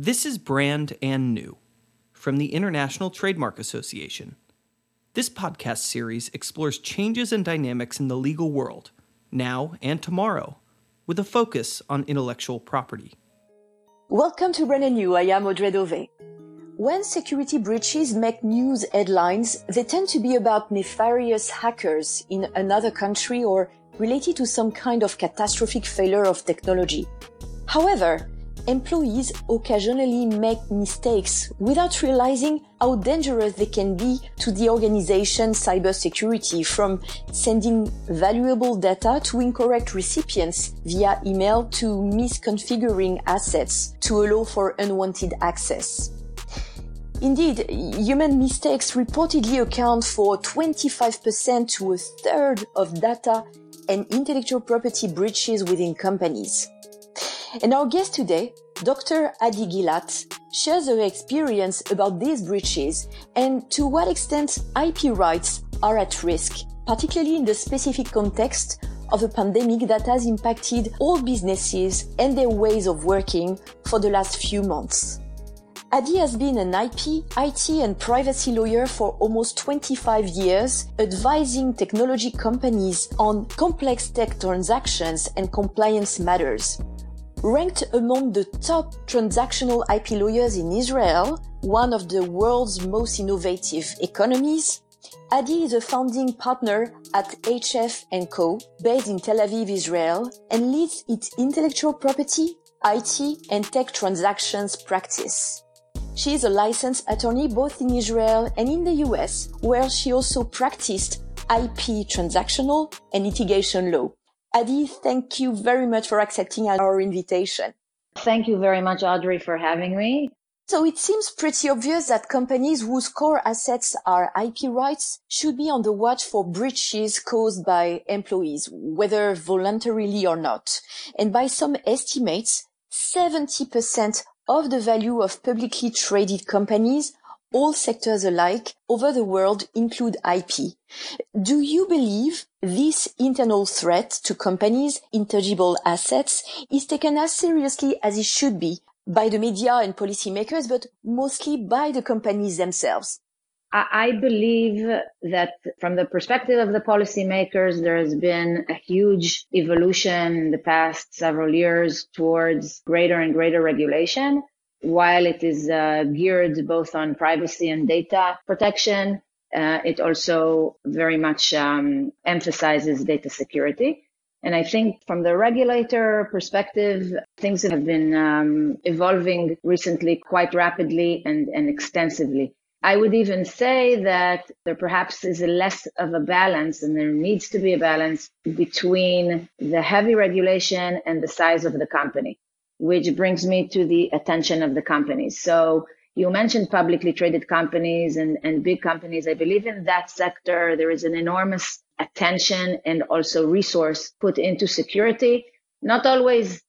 This is Brand and New from the International Trademark Association. This podcast series explores changes and dynamics in the legal world, now and tomorrow, with a focus on intellectual property. Welcome to Brand and New. I am Audrey Dove. When security breaches make news headlines, they tend to be about nefarious hackers in another country or related to some kind of catastrophic failure of technology. However, employees occasionally make mistakes without realizing how dangerous they can be to the organization's cybersecurity from sending valuable data to incorrect recipients via email to misconfiguring assets to allow for unwanted access. Indeed, human mistakes reportedly account for 25% to a third of data and intellectual property breaches within companies. And our guest today, Dr. Adi Gilat, shares her experience about these breaches and to what extent IP rights are at risk, particularly in the specific context of a pandemic that has impacted all businesses and their ways of working for the last few months. Adi has been an IP, IT and privacy lawyer for almost 25 years, advising technology companies on complex tech transactions and compliance matters. Ranked among the top transactional IP lawyers in Israel, one of the world's most innovative economies, Adi is a founding partner at HF & Co, based in Tel Aviv, Israel, and leads its intellectual property, IT, and tech transactions practice. She is a licensed attorney both in Israel and in the US, where she also practiced IP transactional and litigation law. Adi, thank you very much for accepting our invitation. Thank you very much, Audrey, for having me. So it seems pretty obvious that companies whose core assets are IP rights should be on the watch for breaches caused by employees, whether voluntarily or not. And by some estimates, 70% of the value of publicly traded companies, all sectors alike over the world include IP. Do you believe this internal threat to companies' intangible assets is taken as seriously as it should be by the media and policymakers, but mostly by the companies themselves? I believe that from the perspective of the policymakers, there has been a huge evolution in the past several years towards greater and greater regulation. While it is uh, geared both on privacy and data protection, uh, it also very much um, emphasizes data security. And I think from the regulator perspective, things have been um, evolving recently quite rapidly and, and extensively. I would even say that there perhaps is a less of a balance and there needs to be a balance between the heavy regulation and the size of the company, which brings me to the attention of the companies. So you mentioned publicly traded companies and, and big companies. I believe in that sector, there is an enormous attention and also resource put into security, not always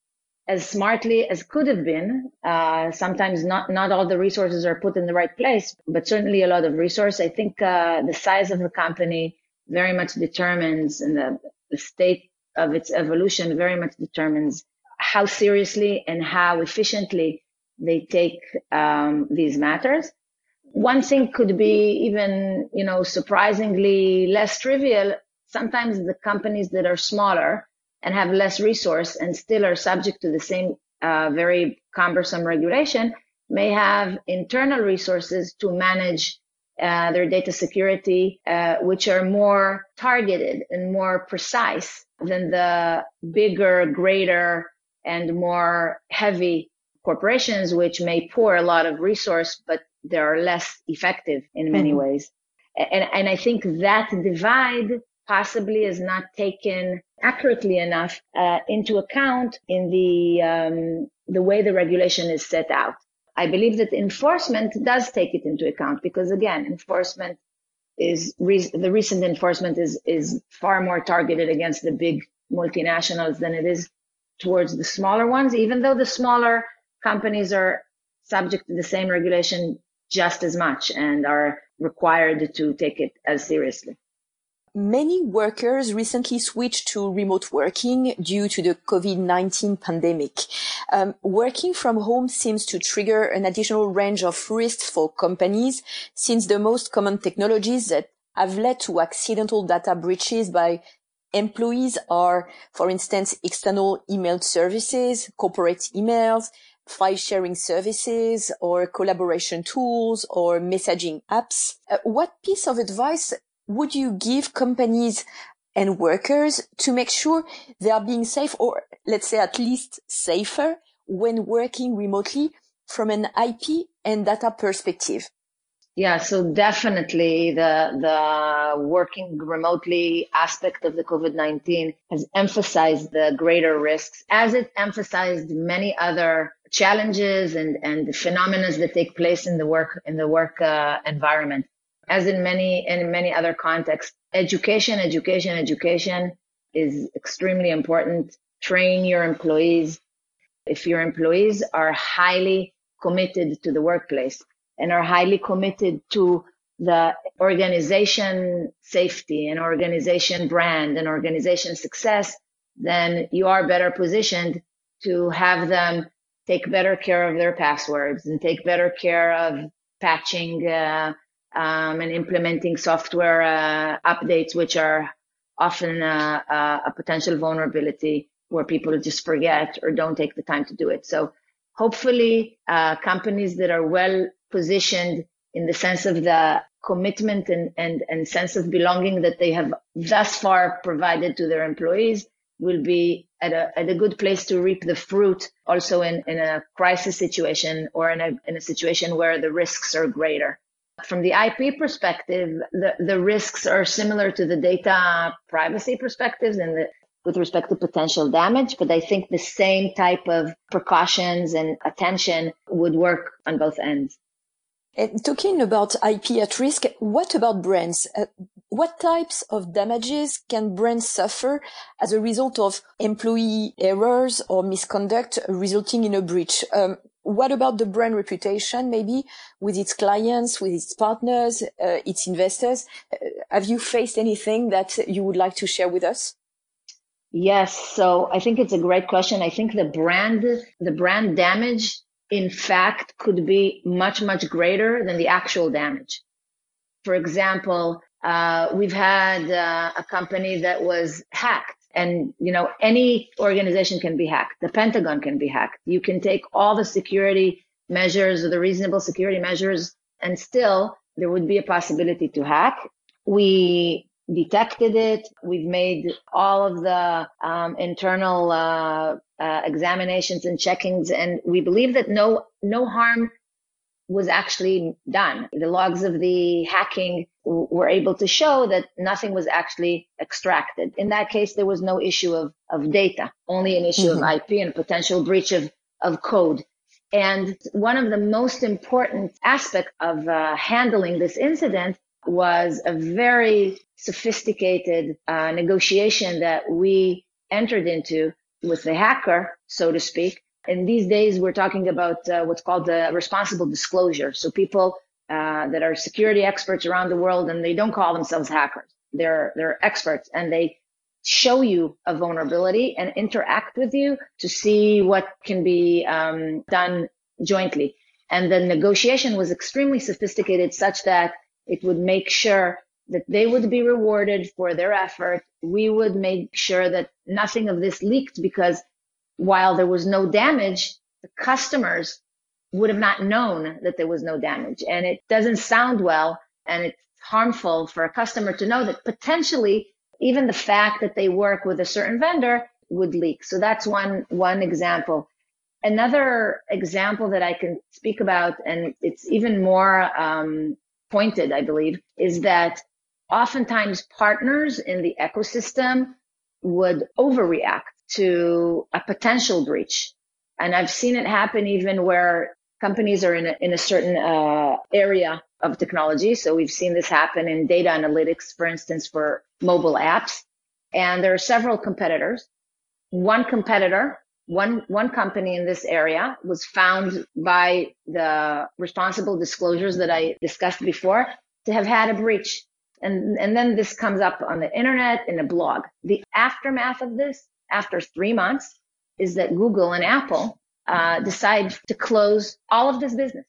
as smartly as could have been. Uh, sometimes not not all the resources are put in the right place, but certainly a lot of resource. I think uh, the size of the company very much determines, and the, the state of its evolution very much determines how seriously and how efficiently they take um, these matters. One thing could be even, you know, surprisingly less trivial. Sometimes the companies that are smaller and have less resource and still are subject to the same uh, very cumbersome regulation may have internal resources to manage uh, their data security, uh, which are more targeted and more precise than the bigger, greater, and more heavy corporations, which may pour a lot of resource, but they are less effective in many mm-hmm. ways. And, and I think that divide possibly is not taken accurately enough uh, into account in the um, the way the regulation is set out. I believe that enforcement does take it into account because again, enforcement is re- the recent enforcement is is far more targeted against the big multinationals than it is towards the smaller ones, even though the smaller companies are subject to the same regulation just as much and are required to take it as seriously. Many workers recently switched to remote working due to the COVID-19 pandemic. Um, working from home seems to trigger an additional range of risks for companies since the most common technologies that have led to accidental data breaches by employees are, for instance, external email services, corporate emails, file sharing services or collaboration tools or messaging apps. Uh, what piece of advice would you give companies and workers to make sure they are being safe or let's say at least safer when working remotely from an IP and data perspective? Yeah, so definitely the the working remotely aspect of the COVID-19 has emphasized the greater risks as it emphasized many other challenges and and phenomena that take place in the work in the work uh, environment as in many in many other contexts, education, education, education is extremely important. Train your employees. If your employees are highly committed to the workplace and are highly committed to the organization safety and organization brand and organization success, then you are better positioned to have them take better care of their passwords and take better care of patching uh, um, and implementing software uh, updates, which are often uh, uh, a potential vulnerability where people just forget or don't take the time to do it. So hopefully, uh, companies that are well positioned in the sense of the commitment and, and, and sense of belonging that they have thus far provided to their employees will be at a, at a good place to reap the fruit also in, in a crisis situation or in a, in a situation where the risks are greater. From the IP perspective, the, the risks are similar to the data privacy perspectives and the, with respect to potential damage, but I think the same type of precautions and attention would work on both ends. And talking about IP at risk, what about brands? Uh, what types of damages can brands suffer as a result of employee errors or misconduct resulting in a breach? Um, what about the brand reputation, maybe with its clients, with its partners, uh, its investors? Uh, have you faced anything that you would like to share with us? Yes. So I think it's a great question. I think the brand, the brand damage, in fact, could be much, much greater than the actual damage. For example, uh, we've had uh, a company that was hacked and, you know, any organization can be hacked. The Pentagon can be hacked. You can take all the security measures or the reasonable security measures and still there would be a possibility to hack. We detected it. We've made all of the um, internal uh, uh, examinations and checkings, and we believe that no no harm was actually done. The logs of the hacking were able to show that nothing was actually extracted. In that case, there was no issue of, of data, only an issue mm-hmm. of IP and potential breach of, of code. And one of the most important aspects of uh, handling this incident was a very sophisticated uh, negotiation that we entered into with the hacker, so to speak, and these days, we're talking about uh, what's called the responsible disclosure. So people uh, that are security experts around the world, and they don't call themselves hackers. They're they're experts, and they show you a vulnerability and interact with you to see what can be um, done jointly. And the negotiation was extremely sophisticated, such that it would make sure that they would be rewarded for their effort. We would make sure that nothing of this leaked because while there was no damage, the customers would have not known that there was no damage. And it doesn't sound well and it's harmful for a customer to know that potentially even the fact that they work with a certain vendor would leak. So that's one, one example. Another example that I can speak about, and it's even more um, pointed, I believe, is that oftentimes partners in the ecosystem would overreact to a potential breach. And I've seen it happen even where companies are in a, in a certain uh, area of technology. So we've seen this happen in data analytics, for instance, for mobile apps. And there are several competitors. One competitor, one, one company in this area was found by the responsible disclosures that I discussed before to have had a breach. And, and then this comes up on the internet in a blog. The aftermath of this, after three months, is that Google and Apple uh, decide to close all of this business.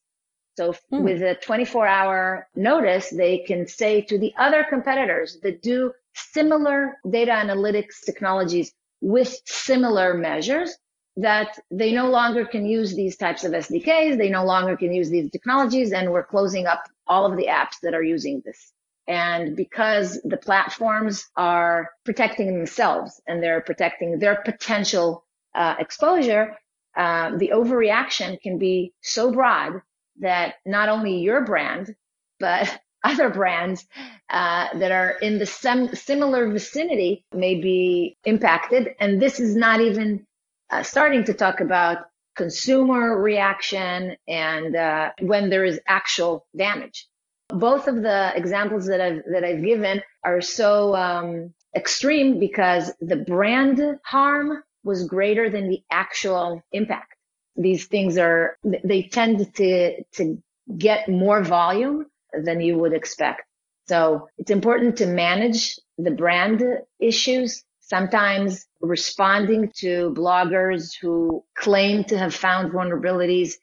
So hmm. with a 24 hour notice, they can say to the other competitors that do similar data analytics technologies with similar measures that they no longer can use these types of SDKs. They no longer can use these technologies and we're closing up all of the apps that are using this. And because the platforms are protecting themselves and they're protecting their potential uh, exposure, uh, the overreaction can be so broad that not only your brand, but other brands uh, that are in the sem- similar vicinity may be impacted. And this is not even uh, starting to talk about consumer reaction and uh, when there is actual damage. Both of the examples that I've that I've given are so um, extreme because the brand harm was greater than the actual impact. These things are they tend to to get more volume than you would expect. So it's important to manage the brand issues sometimes responding to bloggers who claim to have found vulnerabilities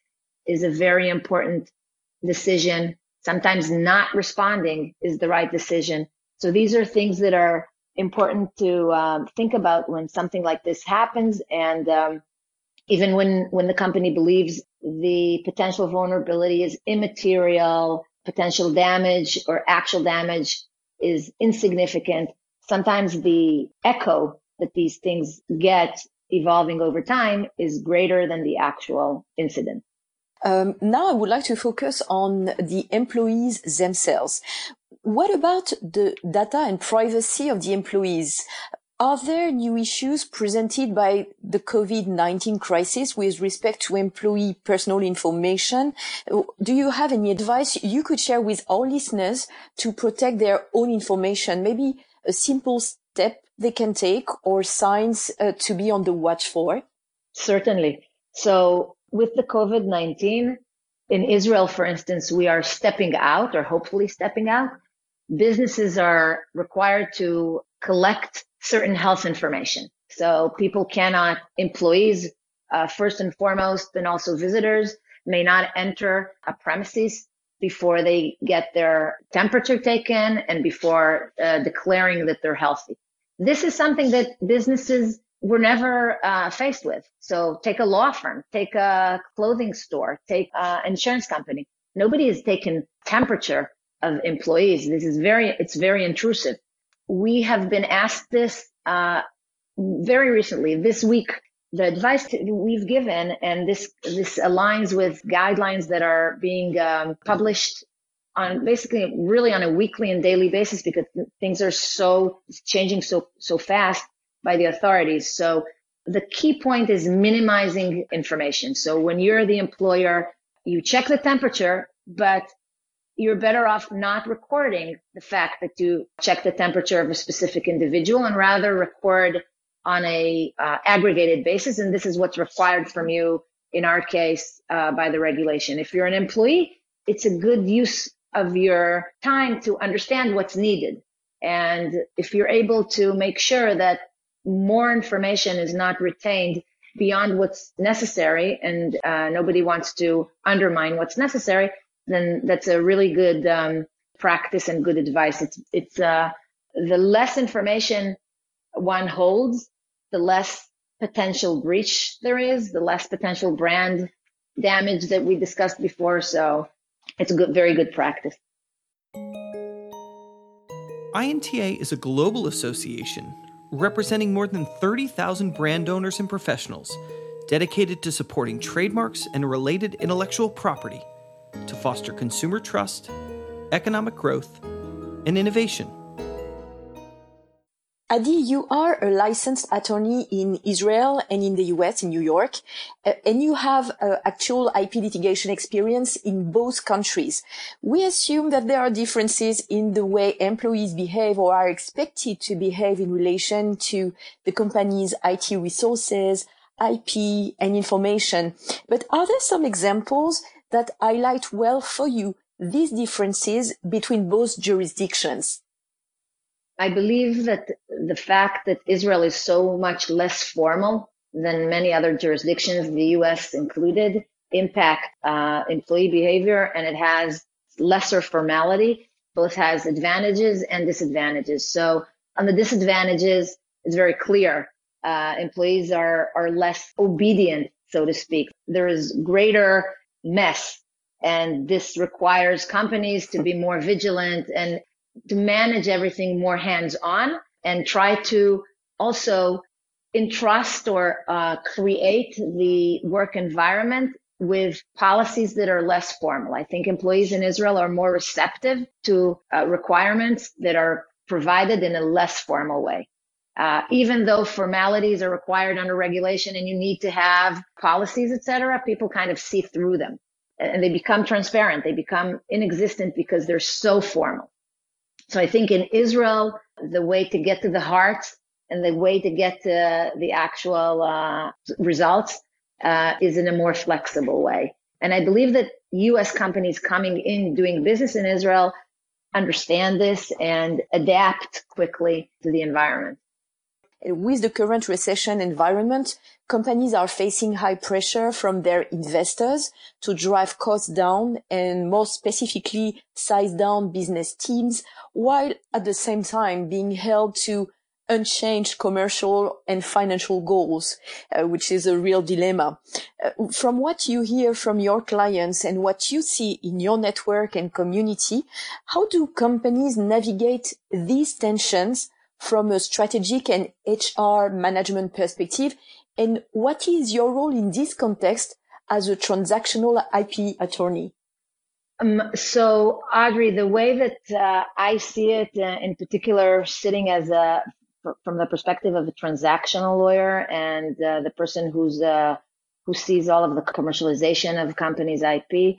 is a very important decision. Sometimes not responding is the right decision. So these are things that are important to um, think about when something like this happens. And um, even when, when the company believes the potential vulnerability is immaterial, potential damage or actual damage is insignificant, sometimes the echo that these things get evolving over time is greater than the actual incident. Um, now I would like to focus on the employees themselves. What about the data and privacy of the employees? Are there new issues presented by the COVID-19 crisis with respect to employee personal information? Do you have any advice you could share with our listeners to protect their own information? Maybe a simple step they can take or signs uh, to be on the watch for? Certainly. So with the COVID-19 in Israel, for instance, we are stepping out or hopefully stepping out. Businesses are required to collect certain health information. So people cannot, employees, uh, first and foremost, and also visitors may not enter a premises before they get their temperature taken and before uh, declaring that they're healthy. This is something that businesses were never uh, faced with. So take a law firm, take a clothing store, take an insurance company. Nobody has taken temperature of employees. This is very, it's very intrusive. We have been asked this uh, very recently. This week, the advice we've given, and this this aligns with guidelines that are being um, published on basically really on a weekly and daily basis because things are so changing so so fast by the authorities. So the key point is minimizing information. So when you're the employer, you check the temperature, but you're better off not recording the fact that you check the temperature of a specific individual and rather record on a uh, aggregated basis. And this is what's required from you in our case uh, by the regulation. If you're an employee, it's a good use of your time to understand what's needed. And if you're able to make sure that more information is not retained beyond what's necessary and uh, nobody wants to undermine what's necessary, then that's a really good um, practice and good advice. It's it's uh, the less information one holds, the less potential breach there is, the less potential brand damage that we discussed before. So it's a good, very good practice. INTA is a global association representing more than 30,000 brand owners and professionals dedicated to supporting trademarks and related intellectual property to foster consumer trust, economic growth, and innovation. Adi, you are a licensed attorney in Israel and in the US, in New York, uh, and you have uh, actual IP litigation experience in both countries. We assume that there are differences in the way employees behave or are expected to behave in relation to the company's IT resources, IP, and information. But are there some examples that highlight well for you these differences between both jurisdictions? I believe that the fact that Israel is so much less formal than many other jurisdictions, the U.S. included, impact uh, employee behavior, and it has lesser formality. Both has advantages and disadvantages. So on the disadvantages, it's very clear. Uh, employees are are less obedient, so to speak. There is greater mess, and this requires companies to be more vigilant and to manage everything more hands on and try to also entrust or uh, create the work environment with policies that are less formal. I think employees in Israel are more receptive to uh, requirements that are provided in a less formal way. Uh, even though formalities are required under regulation and you need to have policies, etc., people kind of see through them and they become transparent. They become inexistent because they're so formal. So I think in Israel, the way to get to the heart and the way to get to the actual uh, results uh, is in a more flexible way. And I believe that U.S. companies coming in doing business in Israel understand this and adapt quickly to the environment. With the current recession environment, companies are facing high pressure from their investors to drive costs down and more specifically size down business teams while at the same time being held to unchanged commercial and financial goals, uh, which is a real dilemma. Uh, from what you hear from your clients and what you see in your network and community, how do companies navigate these tensions from a strategic and HR management perspective? And what is your role in this context as a transactional IP attorney? Um, so, Audrey, the way that uh, I see it, uh, in particular, sitting as a from the perspective of a transactional lawyer and uh, the person who's uh, who sees all of the commercialization of companies' IP,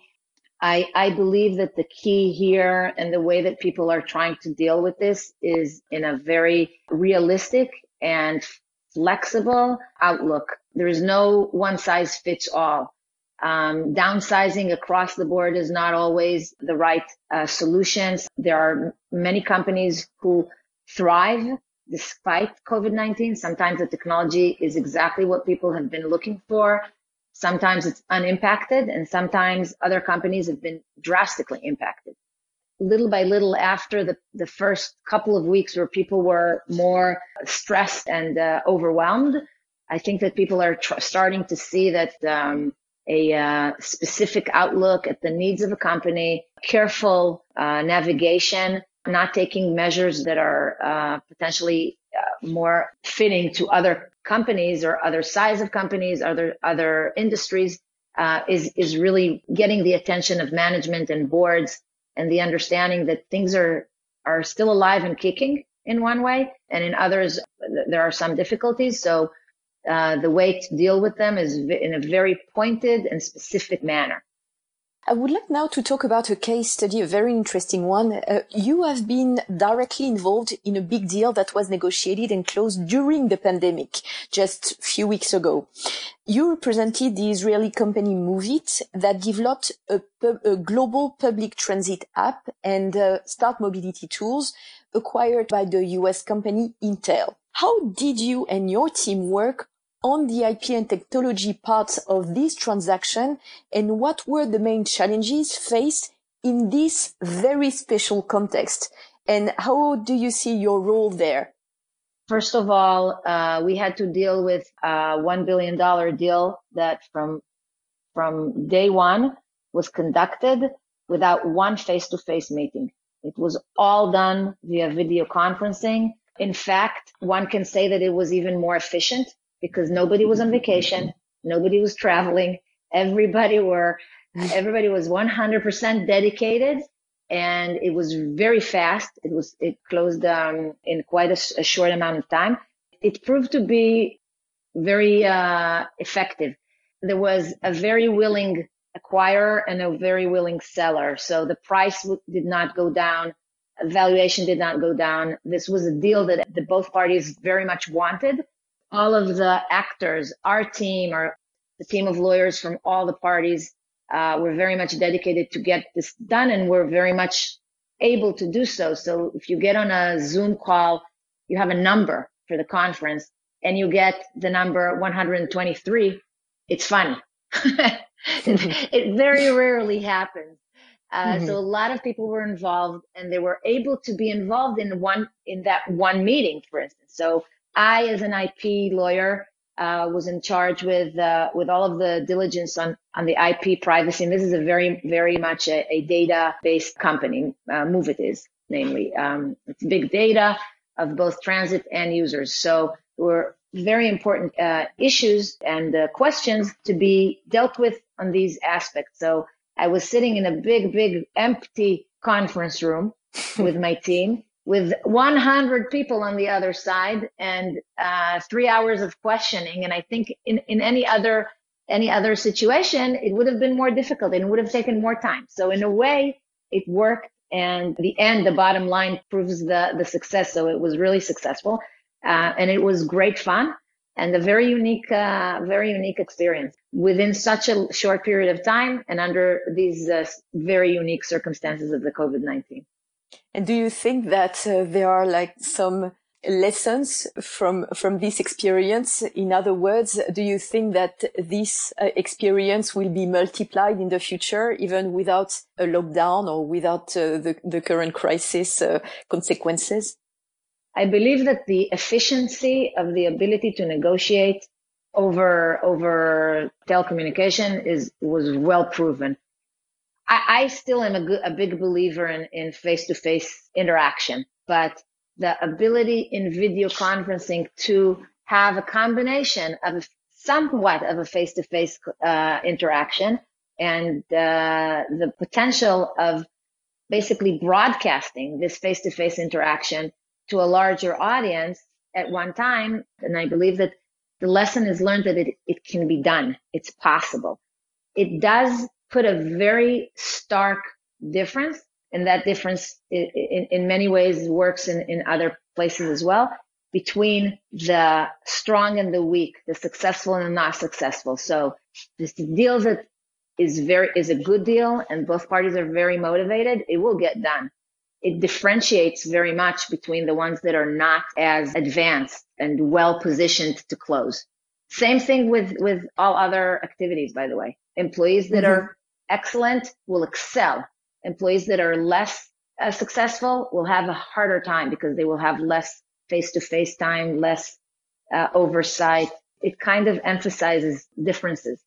I, I believe that the key here and the way that people are trying to deal with this is in a very realistic and flexible outlook. There is no one size fits all. Um, downsizing across the board is not always the right uh, solutions. There are many companies who thrive despite COVID-19. Sometimes the technology is exactly what people have been looking for. Sometimes it's unimpacted and sometimes other companies have been drastically impacted. Little by little after the, the first couple of weeks where people were more stressed and uh, overwhelmed, I think that people are tr- starting to see that um, a uh, specific outlook at the needs of a company, careful uh, navigation not taking measures that are uh, potentially uh, more fitting to other companies or other size of companies, other other industries, uh, is is really getting the attention of management and boards and the understanding that things are are still alive and kicking in one way, and in others there are some difficulties. So uh, the way to deal with them is in a very pointed and specific manner. I would like now to talk about a case study, a very interesting one. Uh, you have been directly involved in a big deal that was negotiated and closed during the pandemic just a few weeks ago. You represented the Israeli company Moovit that developed a, a global public transit app and uh, smart mobility tools acquired by the US company Intel. How did you and your team work on the IP and technology parts of this transaction and what were the main challenges faced in this very special context? And how do you see your role there? First of all, uh, we had to deal with a $1 billion deal that from, from day one was conducted without one face-to-face meeting. It was all done via video conferencing. In fact, one can say that it was even more efficient because nobody was on vacation, nobody was traveling, everybody were everybody was 100% dedicated and it was very fast. It was it closed um, in quite a, a, short amount of time. It proved to be very uh, effective. There was a very willing acquirer and a very willing seller, so the price w- did not go down. Valuation did not go down. This was a deal that the both parties very much wanted all of the actors, our team, or the team of lawyers from all the parties, uh, were very much dedicated to get this done, and we're very much able to do so. So if you get on a Zoom call, you have a number for the conference and you get the number 123, it's funny. it, it, very rarely happens. Uh, mm-hmm. So a lot of people were involved and they were able to be involved in one, in that one meeting, for instance. So I, as an IP lawyer, uh, was in charge with uh, with all of the diligence on on the IP privacy. And this is a very very much a, a data based company. Uh, Moovit is namely um, it's big data of both transit and users. So were very important uh, issues and uh, questions to be dealt with on these aspects. So I was sitting in a big big empty conference room with my team with 100 people on the other side and uh, three hours of questioning. And I think in, in any other any other situation, it would have been more difficult and would have taken more time. So in a way, it worked. And the end, the bottom line proves the, the success. So it was really successful. Uh, and it was great fun and a very unique, uh, very unique experience within such a short period of time and under these uh, very unique circumstances of the COVID-19. And do you think that uh, there are like some lessons from from this experience? In other words, do you think that this uh, experience will be multiplied in the future, even without a lockdown or without uh, the the current crisis uh, consequences? I believe that the efficiency of the ability to negotiate over over telecommunication is was well proven. I, I still am a, good, a big believer in, in face-to-face interaction, but the ability in video conferencing to have a combination of somewhat of a face-to-face uh, interaction and uh, the potential of basically broadcasting this face-to-face interaction to a larger audience at one time. And I believe that the lesson is learned that it, it can be done. It's possible. It does put a very stark difference. And that difference in, in, many ways works in, in other places as well between the strong and the weak, the successful and the not successful. So this deal that is very, is a good deal and both parties are very motivated. It will get done. It differentiates very much between the ones that are not as advanced and well positioned to close. Same thing with, with all other activities, by the way. Employees that mm-hmm. are excellent will excel. Employees that are less uh, successful will have a harder time because they will have less face to face time, less uh, oversight. It kind of emphasizes differences.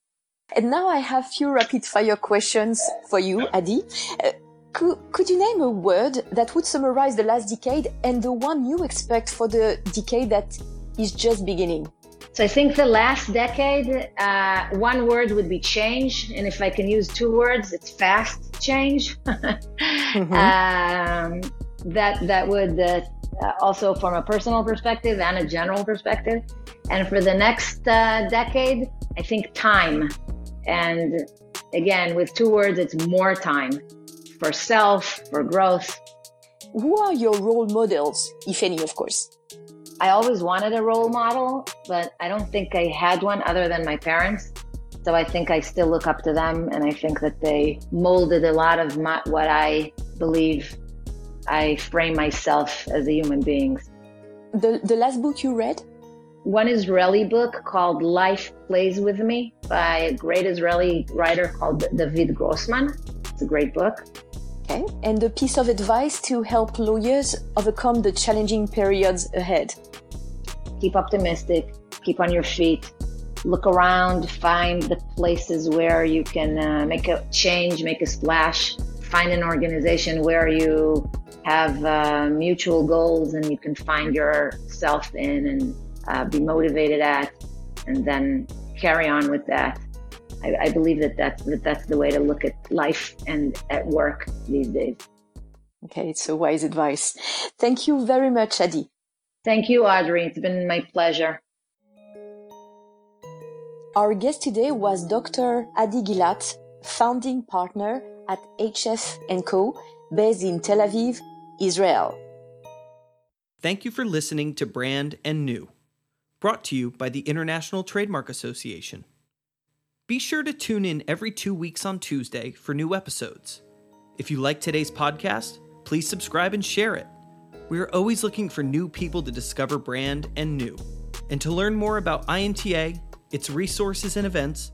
And now I have few rapid fire questions for you, Adi. Uh, could, could you name a word that would summarize the last decade and the one you expect for the decade that is just beginning? So I think the last decade, uh, one word would be change. And if I can use two words, it's fast change. mm-hmm. um, that, that would uh, also from a personal perspective and a general perspective. And for the next uh, decade, I think time. And again, with two words, it's more time for self, for growth. Who are your role models, if any, of course? I always wanted a role model, but I don't think I had one other than my parents. So I think I still look up to them, and I think that they molded a lot of my, what I believe I frame myself as a human being. The, the last book you read? One Israeli book called Life Plays With Me by a great Israeli writer called David Grossman. It's a great book. Okay. And a piece of advice to help lawyers overcome the challenging periods ahead keep optimistic, keep on your feet, look around, find the places where you can uh, make a change, make a splash, find an organization where you have uh, mutual goals and you can find yourself in and uh, be motivated at, and then carry on with that. I, I believe that that's, that that's the way to look at life and at work these days. Okay, it's a wise advice. Thank you very much, Adi. Thank you, Audrey. It's been my pleasure. Our guest today was Dr. Adi Gilat, founding partner at HF & Co, based in Tel Aviv, Israel. Thank you for listening to Brand and New, brought to you by the International Trademark Association. Be sure to tune in every two weeks on Tuesday for new episodes. If you like today's podcast, please subscribe and share it. We are always looking for new people to discover brand and new. And to learn more about INTA, its resources and events,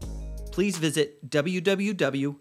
please visit www.inta.org.